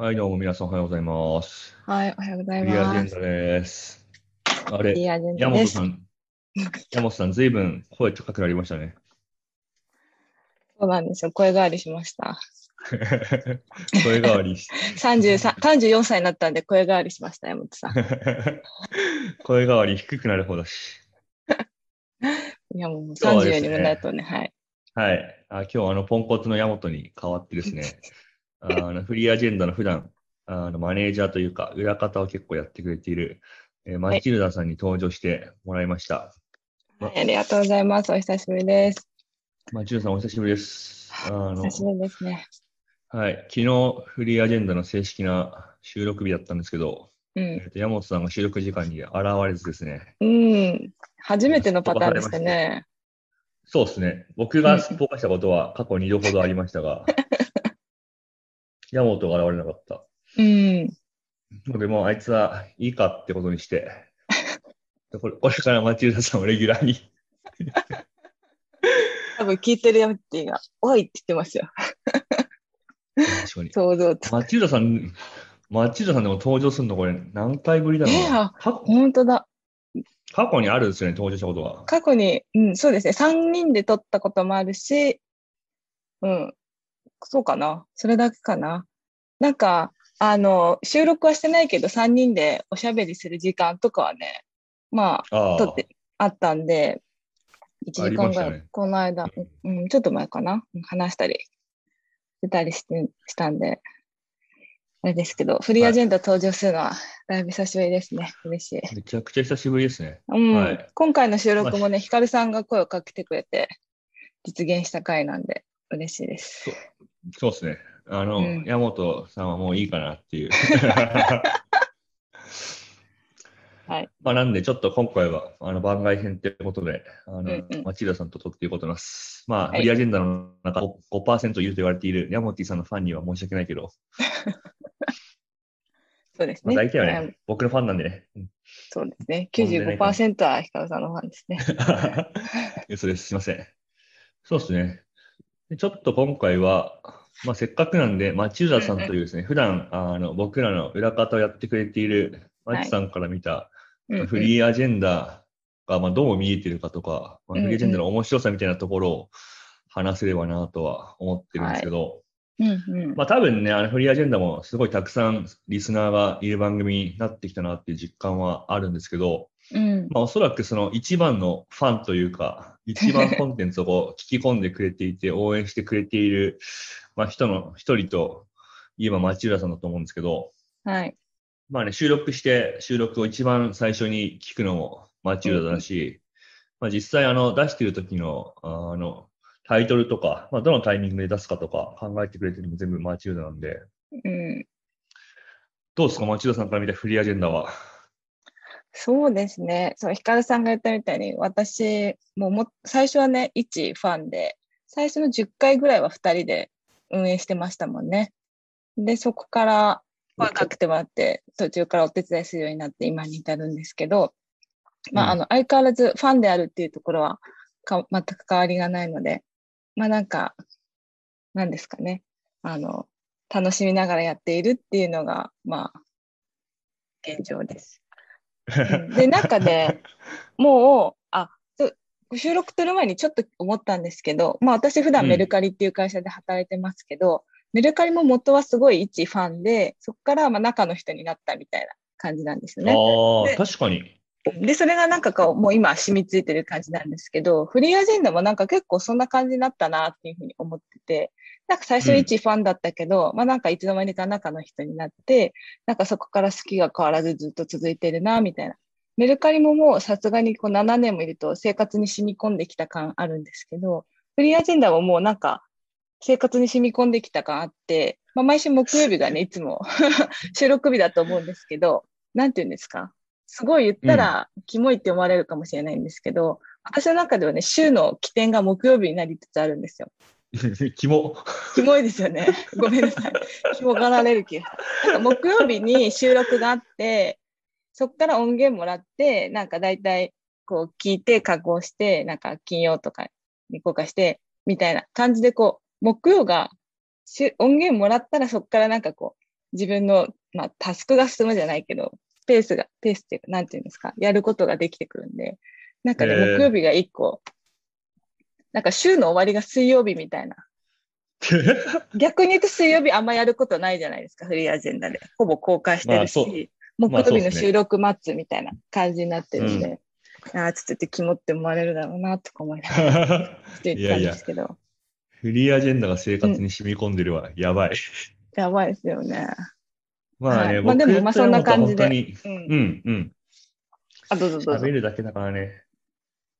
はい、どうも皆さんおはようございます。はい、おはようございフリーアジェンます。ダです。あフれ、リーアジェンダです山本さ。ん、山本さん、ずいぶん声高くなりましたね。そうなんですよ。声変わりしました。声変わりし、33 34歳になったんで声変わりしました、山本さん。声変わり低くなる方だし。いや、もう30そうですねにもなるとね、はい。はい。あ今日、あの、ポンコツの山本に代わってですね、あのフリーアジェンダの普段、あの、マネージャーというか、裏方を結構やってくれている、えーマチルダさんに登場してもらいました。はい、ありがとうございます。お久しぶりです。マチルダさん、お久しぶりです。あの久しぶりですね。はい。昨日、フリーアジェンダの正式な収録日だったんですけど、うえっと山本さんが収録時間に現れずですね。ん。うん。初めてのパターンでしたね。そうですね。僕がすっぽかしたことは過去2度ほどありましたが、山本が現れなかった。うん。ので、もうあいつはいいかってことにして、これこれからマチルダさんをレギュラーに。多分聞いてるヤムティが、おいって言ってますよ。確かに。想像と。マチルダさん、マチルダさんでも登場するのこれ何回ぶりだろうえーあな過去本当だ。過去にあるんですよね、登場したことは。過去に、うん、そうですね。3人で撮ったこともあるし、うん。そうかな？それだけかな？なんか、あの、収録はしてないけど、3人でおしゃべりする時間とかはね、まあ、あって、あったんで、1あ時間ぐらい、ねこの間、うん、ちょっと前かな？うん話したり、してたりして、したんで、あれですけど、フリーアジェンダ登場するのは、だいぶ久しぶりですね。嬉しい。めちゃくちゃ久しぶりですね。うんはい今回の収録もね、ヒカルさんが声をかけてくれて、実現した回なんで、嬉しいです。そうですね。あの、うん山本さんはもういいかなっていう。はい。まあ、なんで、ちょっと今回は、あの、番外編ってことで、あの、うんうんマチルダさんと撮っていこうと思います。まあ、はいフリーアジェンダの中5、5%いると言われているヤモティさんのファンには申し訳ないけど、まあ、そうですね。大体ははいね、僕のファンなんでね。うんそうですね。飛んでないかな95%はヒカルさんのファンですね。嘘です。すいません。そうですね。でちょっと今回は、まあ、せっかくなんで、マチルダさんというですね、普段、あの、僕らの裏方をやってくれている、マチさんから見た、フリーアジェンダが、まあ、どう見えてるかとか、まあ、フリーアジェンダの面白さみたいなところを話せればなとは思ってるんですけど、うんうん。まあ多分ね、あのフリーアジェンダもすごいたくさんリスナーがいる番組になってきたなっていう実感はあるんですけど、うん。まあおそらくその一番のファンというか、一番コンテンツをこう聞き込んでくれていて 応援してくれている、まあ人の一人といえば町浦さんだと思うんですけど、はい。まあね、収録して、収録を一番最初に聞くのも町浦だし、まあ実際あの出してる時の、あの、タイトルとか、まあどのタイミングで出すかとか考えてくれてるのも全部町浦なんで、うん。どうですか町浦さんから見たフリーアジェンダは？そうですね。そう、ヒカルさんが言ったみたいに、私、もうも、最初はね、一ファンで、最初の10回ぐらいは2人で運営してましたもんね。で、そこから声かけてもらって、途中からお手伝いするようになって今に至るんですけど、まあ、うんあの、相変わらずファンであるっていうところはか全く変わりがないので、まあなんか、なんですかね。あの、楽しみながらやっているっていうのが、まあ、現状です。うんで、なんかね、もう、あ、収録撮る前にちょっと思ったんですけど、まあ私普段メルカリっていう会社で働いてますけど、メルカリも元はすごい一ファンで、そこからまあ中の人になったみたいな感じなんですよね。ああ、で確かに。で、それがなんかこう、もう今染みついてる感じなんですけど、フリーアジェンダもなんか結構そんな感じになったなっていうふうに思ってて、なんか最初一ファンだったけど、まあなんかいつの間にか中の人になって、なんかそこから好きが変わらずずっと続いてるな、みたいな。メルカリももうさすがにこう7年もいると生活に染み込んできた感あるんですけど、フリーアジェンダももうなんか生活に染み込んできた感あって、まあ毎週木曜日がね、いつも 収録日だと思うんですけど、なんて言うんですか？すごい言ったら、キモいって思われるかもしれないんですけど、私の中ではね、週の起点が木曜日になりつつあるんですよ。キモ。キモいですよね。ごめんなさい。キモがられる気が。なんか木曜日に収録があって、そこから音源もらって、なんか大体こう聞いて加工して、なんか金曜とかに公開して、みたいな感じでこう、木曜がし音源もらったらそこからなんかこう、自分の、まあ、タスクが進むじゃないけど、ペースが、ペースっていうか、なんていうんですか、やることができてくるんで、なんかね、えー木曜日が一個、なんか週の終わりが水曜日みたいな。逆に言うと水曜日あんまやることないじゃないですか、フリーアジェンダで。ほぼ公開してるし、まあ木曜日の収録待つみたいな感じになってるんで、ああ、ちょっと肝って思われるだろうな、とか思いながら言ってたんですけど、フリーアジェンダが生活に染み込んでるわ。やばい。やばいですよね。まあね、はいまあでもまあそんな感じでうん。うん、うん。あ、どうぞどうぞ喋。るだけだからね。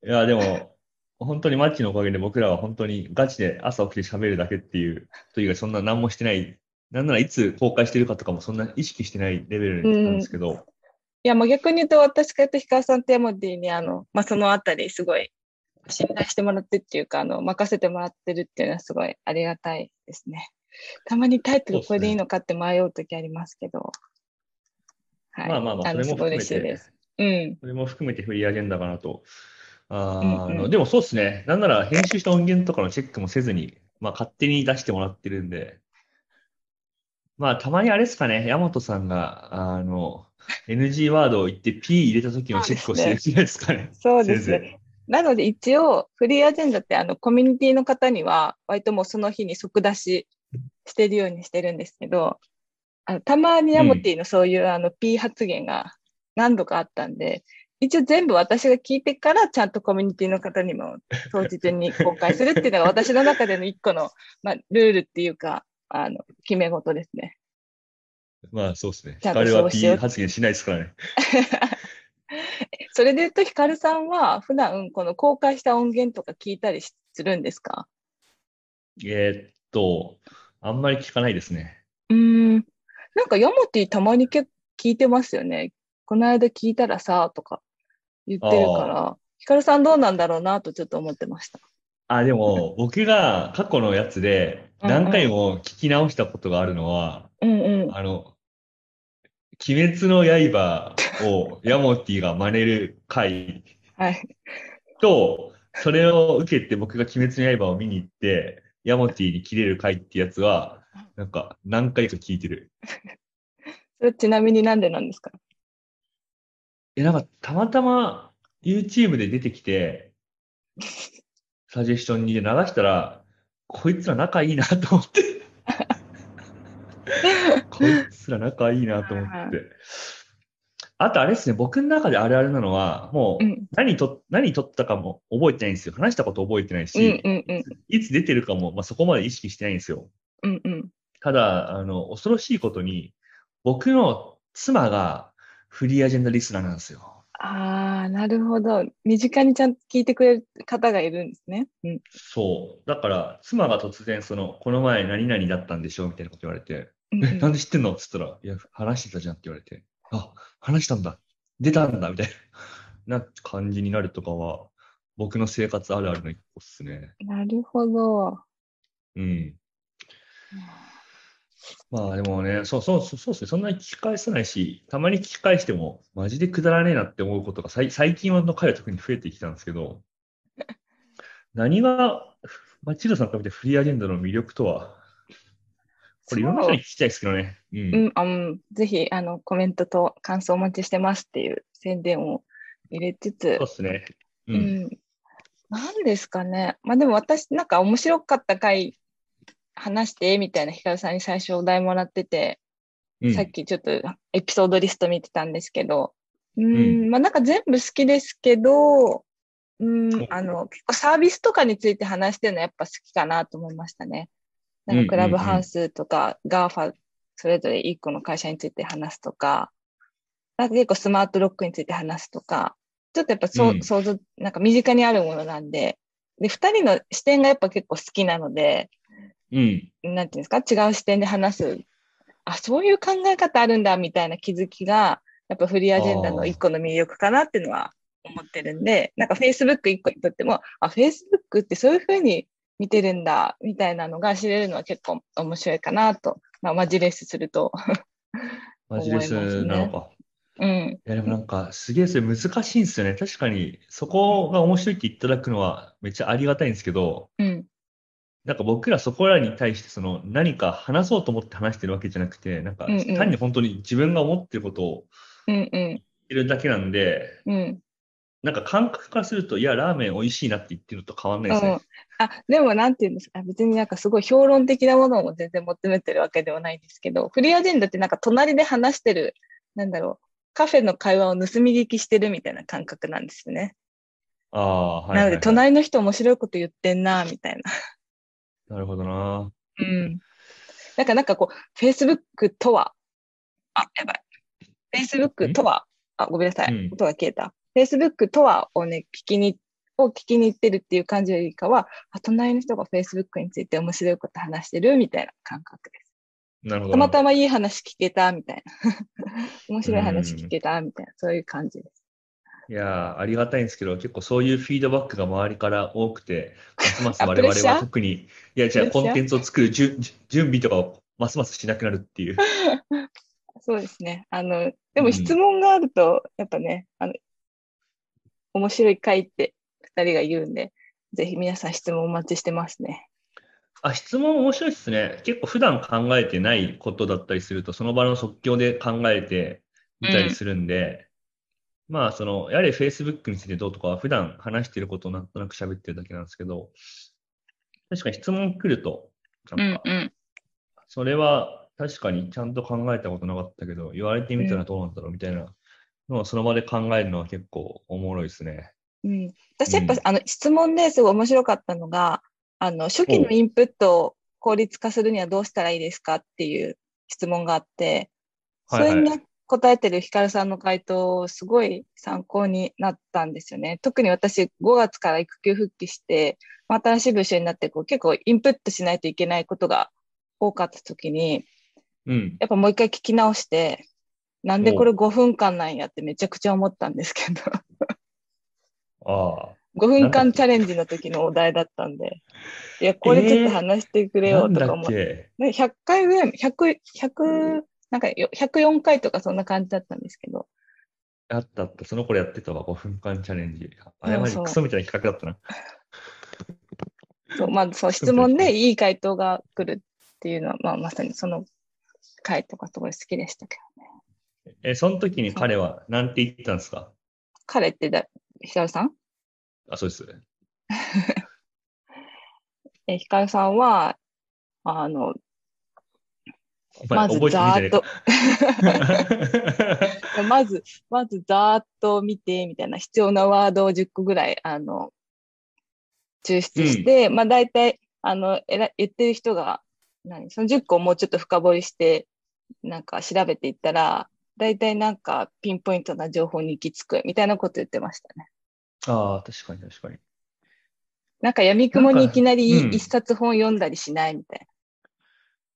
いや、でも、本当にマッチのおかげで僕らは本当にガチで朝起きて喋るだけっていう、というかそんな何もしてない、なんならいつ公開してるかとかもそんな意識してないレベルなんですけど、いや、まあ逆に言うと私かと、ヒカルさんとヤモディに、あの、まあそのあたりすごい信頼してもらってっていうか、あの、任せてもらってるっていうのはすごいありがたいですね。たまにタイトルこれでいいのかって迷うときありますけど。はい。まあまあまあ、その、れも含めてうん。それも含めてフリーアジェンダかなと。あーうんうんでもそうですね。なんなら編集した音源とかのチェックもせずに、まあ勝手に出してもらってるんで、まあたまにあれですかね、山本さんが、あの、NG ワードを言って P 入れた時のチェックをしてるじゃないですかね。そうですね。なので一応、フリーアジェンダってあのコミュニティの方には、割ともうその日に即出ししてるようにしてるんですけど、あのたまにヤモティのそういうあの P 発言が何度かあったんで、一応全部私が聞いてからちゃんとコミュニティの方にも当日に公開するっていうのが私の中での一個の、まあ、ルールっていうか、あの、決め事ですね。まあそうですね。ちゃんと彼は P う発言しないですからね。それで言うと、ヒカルさんは普段この公開した音源とか聞いたりするんですか？えーっと、あんまり聞かないですね。うーん。なんかヤモティたまに結構聞いてますよね。この間聞いたらさ、とか言ってるから、ヒカルさんどうなんだろうなとちょっと思ってました。あ、でも、僕が過去のやつで何回も聞き直したことがあるのは、うんうん。あの、鬼滅の刃をヤモティが真似る回 はい。と、それを受けて僕が鬼滅の刃を見に行って、ヤモティに切れる回ってやつは、なんか何回か聞いてる。それちなみになんでなんですか？え、なんかたまたま YouTube で出てきて、サジェスションに流したら、こいつら仲いいなと思って。こいつら仲いいなと思って。あとあれですね、僕の中であるあるなのは、もううん。何と、何撮ったかも覚えてないんですよ。話したこと覚えてないうんし、うんうん。いつ出てるかも、まあ、そこまで意識してないんですよ。うんうん。ただ、あの、恐ろしいことに、僕の妻がフリーアジェンダリスナーなんですよ。ああ、なるほど。身近にちゃんと聞いてくれる方がいるんですね。うん。そう。だから、妻が突然、その、この前何々だったんでしょみたいなこと言われて、うんえ、なんで知ってんの？って言ったら、いや、話してたじゃんって言われて、あ、話したんだ。出たんだ。みたいな、な感じになるとかは、僕の生活あるあるの一個っすね。なるほど。うん。まあでもね、そうそうそうそうですね。そんなに聞き返さないし、たまに聞き返しても、マジでくだらねえなって思うことが最最近の回は特に増えてきたんですけど、何が、まあ、チルさんから見てフリーアジェンダの魅力とは、これいろんな人に聞きたいですけどね。うん。うん、ぜひ、あの、コメントと感想お待ちしてますっていう宣伝を入れつつそう、ですね。う。うんん。なんですかね。まあでも私、なんか面白かった回話して、みたいなヒカルさんに最初お題もらってて、うんさっきちょっとエピソードリスト見てたんですけど、ううんん、まあなんか全部好きですけど、うんうん、あの、結構サービスとかについて話してるのはやっぱ好きかなと思いましたね。なんかクラブハウスとか、 GAFA、それぞれ一個の会社について話すとか、なんか結構スマートロックについて話すとか、ちょっとやっぱそう、うん想像、なんか身近にあるものなんで、で、二人の視点がやっぱ結構好きなので、うん。なんていうんですか、違う視点で話す。あ、そういう考え方あるんだ、みたいな気づきが、やっぱフリーアジェンダの一個の魅力かなっていうのは思ってるんで、なんか Facebook 一個にとっても、あ、Facebook ってそういうふうに見てるんだ、みたいなのが知れるのは結構面白いかなと、まあ、マジレスすると。マジレスなのか。うん。いや、でもなんか、すげえそれ難しいんですよね。確かに、そこが面白いって言っていただくのはめっちゃありがたいんですけど、うん。なんか僕らそこらに対してその何か話そうと思って話してるわけじゃなくて、なんかうんうん単に本当に自分が思ってることをうんうん。言ってるだけなんで、うん。なんか感覚からすると、いや、ラーメン美味しいなって言ってるのと変わんないですね。うんあ、でもなんていうんですか、別になんかすごい評論的なものを全然求めてるわけではないんですけど、フリーアジェンダってなんか隣で話してる、なんだろう、カフェの会話を盗み聞きしてるみたいな感覚なんですよね。ああ、はいはい、なので、はい。隣の人面白いこと言ってんな、みたいな。なるほどな。うん。なんか、なんかこう、Facebook とは、あ、やばい。Facebook とは、あ、ごめんなさい。うん音が消えた。Facebook とはをね、聞きに、を聞きに行ってるっていう感じよりかは、あ、隣の人が Facebook について面白いこと話してるみたいな感覚です。なるほどな。たまたまいい話聞けたみたいな。面白い話聞けたみたいな、そういう感じです。いやーありがたいんですけど、結構そういうフィードバックが周りから多くて、ますます あ我々は特に、いや、じゃあコンテンツを作る準準備とかをますますしなくなるっていう。そうですね。あの、でうんも質問があると、やっぱね、あの、面白い回って二人が言うんで、ぜひ皆さん質問お待ちしてますね。あ、質問面白いですね。結構普段考えてないことだったりすると、その場の即興で考えてみたりするんで、まあ、その、やはり Facebook についてどうとかは普段話してることをなんとなく喋ってるだけなんですけど、確かに質問来ると、なんか、うん。それは確かにちゃんと考えたことなかったけど、言われてみたらどうなんだろうみたいなのをその場で考えるのは結構おもろいですね。うん。私やっぱ、うんあの、質問ですごい面白かったのが、あの、初期のインプットを効率化するにはどうしたらいいですかっていう質問があって、はいはいそれに答えてるヒカルさんの回答、すごい参考になったんですよね。特に私、5月から育休復帰して、まあ新しい部署になってこう、結構インプットしないといけないことが多かった時に、うん。やっぱもう一回聞き直して、なんでこれ5分間なんやってめちゃくちゃ思ったんですけど、ああ。5分間チャレンジの時のお題だったんで、いや、これちょっと話してくれよとか思って、っけね100回ぐらい、100、100、なんかよ104回とかそんな感じだったんですけど、あったあった。その頃やってたわ。5分間チャレンジ。あれマジクソみたいな企画だったな。そう、まあ、そう、質問でいい回答が来るっていうのは、まあ、まさにその回とかすごい好きでしたけどね。え、その時に彼は何て言ってたんですか？彼ってだ、ヒカルさん？あ、そうです。え、ヒカルさんは、あの、まずざみーてっねと、まず、まずざーっと見て、みたいな必要なワードを10個ぐらい、あの、抽出して、まあ大体、あの、えら言ってる人が、何、その10個をもうちょっと深掘りして、なんか調べていったら、大体なんかピンポイントな情報に行き着くみたいなこと言ってましたね。ああ、確かに確かに。なんか闇雲にいきなり一冊本読んだりしないみたい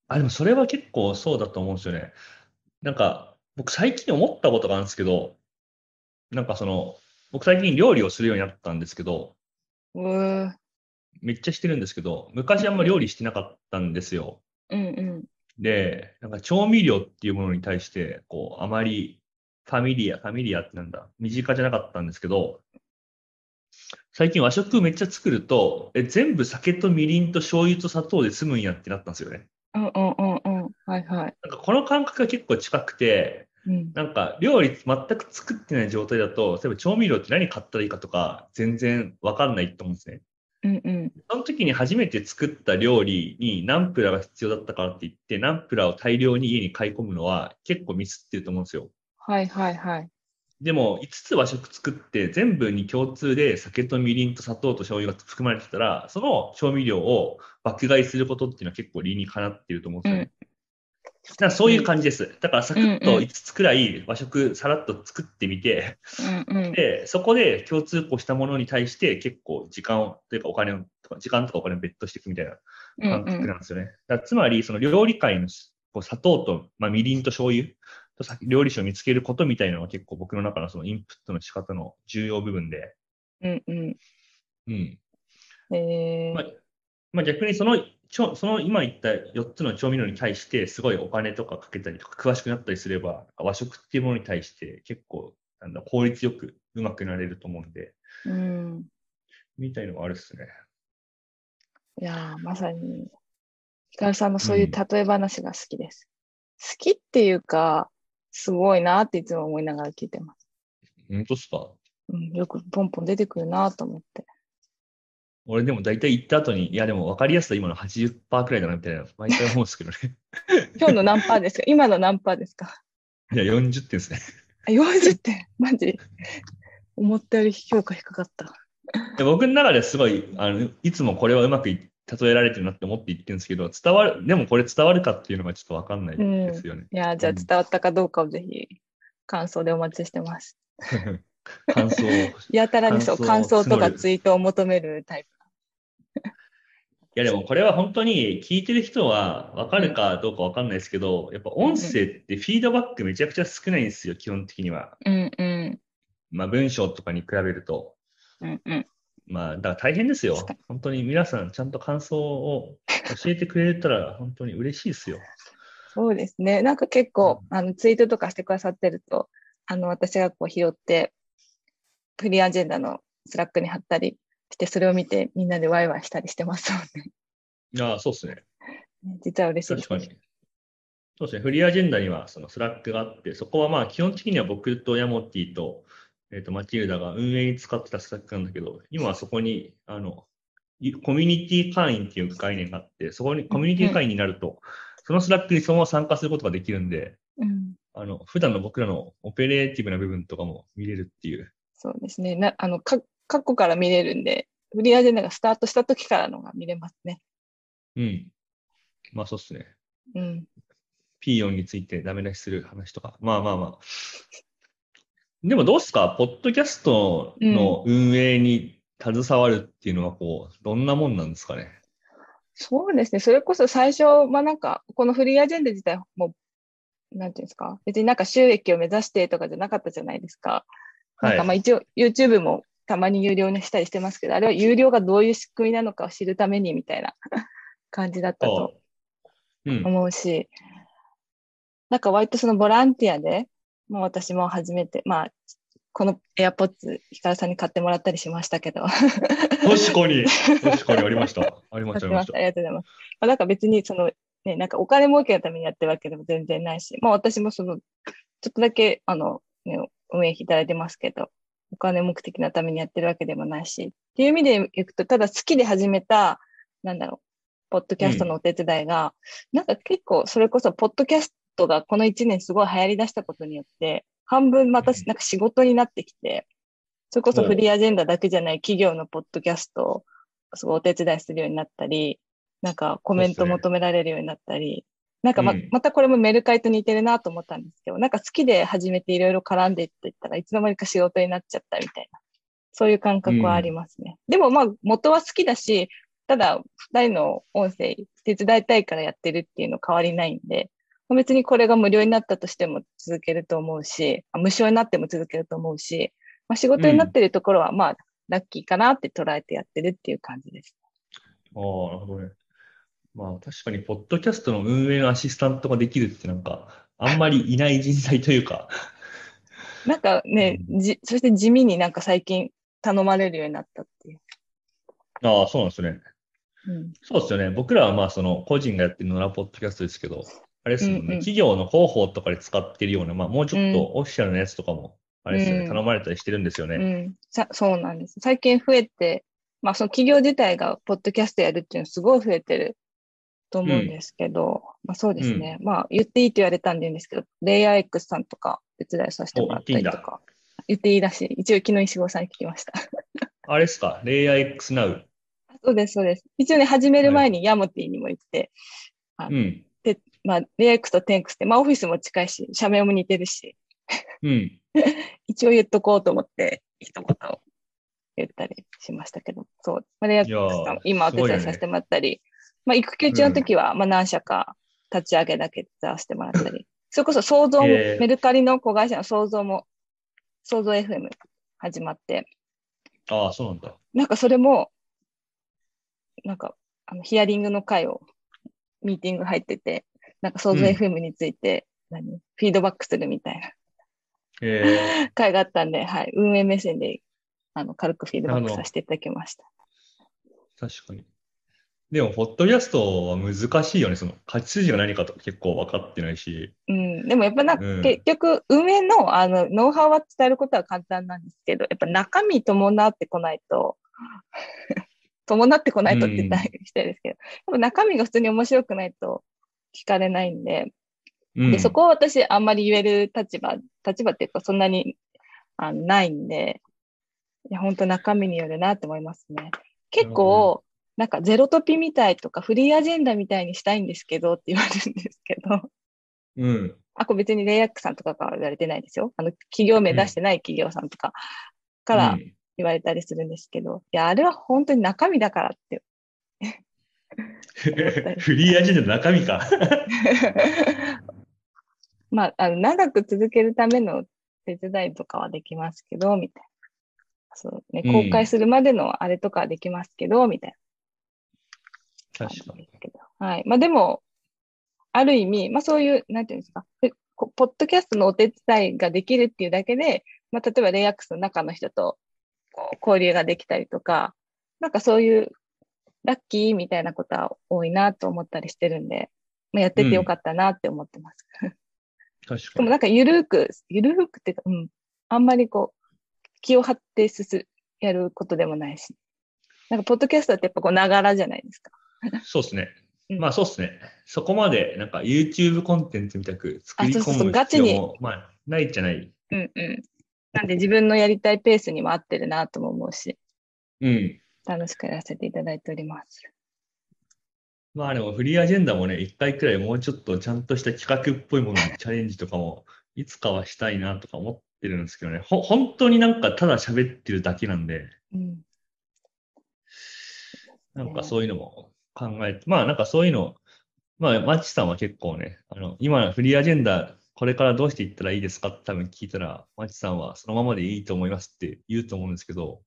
あ、でもそれは結構そうだと思うんですよね。なんか、僕最近思ったことがあるんですけど、なんかその、僕最近料理をするようになったんですけど、めっちゃしてるんですけど、昔あんま料理してなかったんですよ。うん、うん。で、なんか調味料っていうものに対して、こう、あまりファミリア、ファミリアってなんだ、身近じゃなかったんですけど、最近和食めっちゃ作ると、え、全部酒とみりんと醤油と砂糖で済むんやってなったんですよね。うん、うん、うん、うん。はい、はい。なんかこの感覚が結構近くて、うん、なんか料理全く作ってない状態だと、例えば調味料って何買ったらいいかとか、全然わかんないと思うんですね。うん、うん。その時に初めて作った料理にナンプラーが必要だったからって言って、ナンプラーを大量に家に買い込むのは結構ミスってると思うんですよ。はい、はい、はい。でも、5つ和食作って全部に共通で酒とみりんと砂糖と醤油が含まれてたら、その調味料を爆買いすることっていうのは結構理にかなっていると思うんですよね。だからそういう感じです。だからサクッと5つくらい和食さらっと作ってみて、うん、うん。で、そこで共通項したものに対して結構時間を、というかお金を、時間とかお金をベットしていくみたいなうん、感覚うん。なんですよね。だからつまり、その料理界のこう砂糖と、まあ、みりんと醤油とさ料理酒を見つけることみたいなのは結構僕の中のそのインプットの仕方の重要部分で、うん、うん。うん。えーまあ、まあ、逆にその、ちょその今言った4つの調味料に対してすごいお金とかかけたりとか詳しくなったりすれば、和食っていうものに対して結構なんだ効率よくうまくなれると思うんで、うん。みたいのがあるっすね。いやーまさに、ヒカルさんのそういう例え話が好きです。好きっていうか、すごいなっていつも思いながら聞いてます。本当っすか？うん、よくポンポン出てくるなと思って。俺でも大体行った後に、いやでも分かりやすさ今の80%くらいだなみたいな、毎回思うんですけどね。今日の何パーですか？今の何パーですか？いや、40点ですね。あ ?40 点マジ思ったより評価低かった。で僕の中ですごい、あの、いつもこれはうまくい例えられてるなって思って言ってるんですけど、伝わる、でもこれ伝わるかっていうのがちょっと分かんないですよね。いやーじゃあうん伝わったかどうかをぜひ感想でお待ちしてます。感想を。やたらにそう、感感想とかツイートを求めるタイプ。いやでもこれは本当に聞いてる人は分かるかどうか分かんないですけど、やっぱ音声ってフィードバックめちゃくちゃ少ないんですよ、基本的には。うんうん。まあ文章とかに比べると。うんうん。まあだから大変ですよ。本当に皆さんちゃんと感想を教えてくれたら本当に嬉しいですよ。そうですね。なんか結構、あの、ツイートとかしてくださってると、あの、私がこう拾って、フリーアジェンダのスラックに貼ったりして、それを見てみんなでワイワイしたりしてますもんね。いや、そうですね。実は嬉しいです。確かに。そうですね。フリーアジェンダにはそのスラックがあって、そこはまあ基本的には僕とヤモティと、えっ、と、マチルダが運営に使ってたスラックなんだけど、今はそこに、あの、いコミュニティ会員っていう概念があって、そこにコミュニティ会員になると、そのスラックにそのまま参加することができるんで、うん。あの、普段の僕らのオペレーティブな部分とかも見れるっていう。そうですね。な、あの、か、過去から見れるんで、フリーアジェンダがスタートした時からのが見れますね。うん。まあそうっすね。うん。ピーヨンについてダメ出しする話とか。まあまあまあ。でもどうっすか？ポッドキャストの運営に携わるっていうのはこう、どんなもんなんですかね？そうですね。それこそ最初、まあなんか、このフリーアジェンダ自体も、なんていうんですか、別になんか収益を目指してとかじゃなかったじゃないですか。なんかまあ一応 YouTube もたまに有料にしたりしてますけど、あれは有料がどういう仕組みなのかを知るためにみたいな 感じだったとうん。思うし、なんか割とそのボランティアで、もう私も初めて、まあ、この AirPods、ヒカルさんに買ってもらったりしましたけど、確かに、確かにありました。ありました、ありました。ありがとうございます。まあ、なんか別にその、ね、なんかお金儲けのためにやってるわけでも全然ないし、まあ私もその、ちょっとだけ、あの、ね、運営費いただいてますけど、お金目的のためにやってるわけでもないし、っていう意味でいくと、ただ好きで始めた、なんだろう、ポッドキャストのお手伝いが、なんか結構それこそ、ポッドキャストがこの1年すごい流行り出したことによって、半分またうん。なんか仕事になってきて、それこそフリーアジェンダだけじゃない企業のポッドキャストをすごいお手伝いするようになったり、なんかコメント求められるようになったり、なんかまうんまたこれもメルカリと似てるなと思ったんですけど、なんか好きで始めていろいろ絡んでいっていったらいつの間にか仕事になっちゃったみたいな、そういう感覚はありますね。でもまあ元は好きだし、ただ二人の音声手伝いたいからやってるっていうの変わりないんで、まあ別にこれが無料になったとしても続けると思うし、あ無償になっても続けると思うし、まあ、仕事になってるところはまあラッキーかなって捉えてやってるっていう感じです。ああ、なるほどね。まあ確かに、ポッドキャストの運営のアシスタントができるってなんか、あんまりいない人材というか、なんかね、じ、そして地味になんか最近頼まれるようになったっていう。ああ、そうなんですね。うん。そうですよね。僕らはまあその個人がやってるのはポッドキャストですけど、あれですもんね。うんうん企業の広報とかで使ってるような、まあもうちょっとオフィシャルなやつとかも、あれですよね、うん頼まれたりしてるんですよね。うん。さ、そうなんです。最近増えて、まあその企業自体がポッドキャストやるっていうのすごい増えてると思うんですけど、まあそうですね。まあ言っていいと言われたんで言うんですけど、レイヤー X さんとか手伝いさせてもらったりとか。言っていいらしい。一応昨日石郷さんに聞きました。あれですか、レイヤー X Now。そうです、そうです。一応ね、始める前にヤモティにも言って、うん。まあ、レイヤー X とテンクスって、まあオフィスも近いし、社名も似てるし、うん。一応言っとこうと思って、一言言ったりしましたけど、そう。まあ、レイヤー X さんー今お手伝いさせてもらったり、まあ育休中の時は、まあ何社か立ち上げだけ手伝わせてもらったり、それこそ創造も、えー。メルカリの子会社の創造も、創造 FM 始まって、ああ、そうなんだ。なんかそれも、なんか、あの、ヒアリングの会を、ミーティング入ってて、なんか創造うん。FM について、何？フィードバックするみたいな。え 会があったんで、はい、運営目線で、あの、軽くフィードバックさせていただきました。ー、確かに。でも、ポッドキャストは難しいよね。その、勝ち筋が何かとか結構分かってないし。うん。でもやっぱなんか、うん結局、運営の、あの、ノウハウは伝えることは簡単なんですけど、やっぱ中身伴ってこないと、伴ってこないとって言ったら失礼ですけど、でも中身が普通に面白くないと聞かれないんで、うん。で、そこは私あんまり言える立場、立場っていうかそんなにあのないんで、いや、本当中身によるなって思いますね。結構、なんかゼロトピみたいとかフリーアジェンダみたいにしたいんですけどって言われるんですけど、うん。あ、これ別にレイヤックさんとかから言われてないですよ。あの、企業名出してない企業さんとかからうん言われたりするんですけど、いや、あれは本当に中身だからって。フリーアジェンダの中身か。まあ、あの、長く続けるための手伝いとかはできますけど、みたいな。そうね、うん公開するまでのあれとかはできますけど、みたいな確かに。はい。まあでも、ある意味、まあそういう、なんていうんですか、ポッドキャストのお手伝いができるっていうだけで、まあ例えばレイアックスの中の人と交流ができたりとか、なんかそういうラッキーみたいなことは多いなと思ったりしてるんで、まあ、やっててよかったなって思ってます。確かに。でもなんかゆるく、ゆるくっていうか、うん。あんまりこう、気を張ってすす、やることでもないし。なんか、ポッドキャストってやっぱこう、ながらじゃないですか。そうですね。うんまあそうですね。そこまで、なんか YouTube コンテンツみたく作り込むそうガチに必要も、まあ、ないじゃない。うんうん。なんで自分のやりたいペースにも合ってるなとも思うし、うん。楽しくやらせていただいております。まあでもフリーアジェンダもね、一回くらいもうちょっとちゃんとした企画っぽいものにチャレンジとかも、いつかはしたいなとか思ってるんですけどね。ほ、本当になんかただ喋ってるだけなんで、うん。なんかそういうのも考えて、まあなんかそういうの、まあマッチさんは結構ね、あの、今フリーアジェンダ、これからどうしていったらいいですかって多分聞いたら、マッチさんはそのままでいいと思いますって言うと思うんですけど、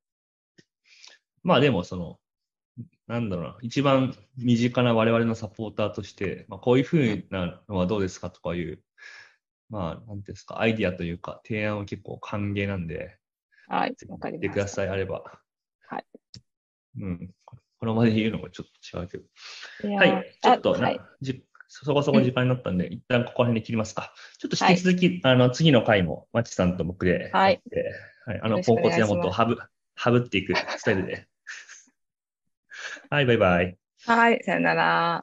まあでもその、なんだろうな、一番身近な我々のサポーターとして、まあこういうふうなのはどうですかとかいう、まあなんですか、アイディアというか提案は結構歓迎なんで、はいわかり言ってくだました。さい、あれば。はい。うん。この場で言うのもちょっと違うけど。いはい。ちょっとな、あはい。じそこそこ時間になったんで、一旦ここら辺で切りますか。ちょっと引き続き、あの、次の回も、マチさんと僕ではいはい。あの、ポンコツ願いします山本をはぶ、はぶっていくスタイルで。はい、バイバイ。はい。さよなら。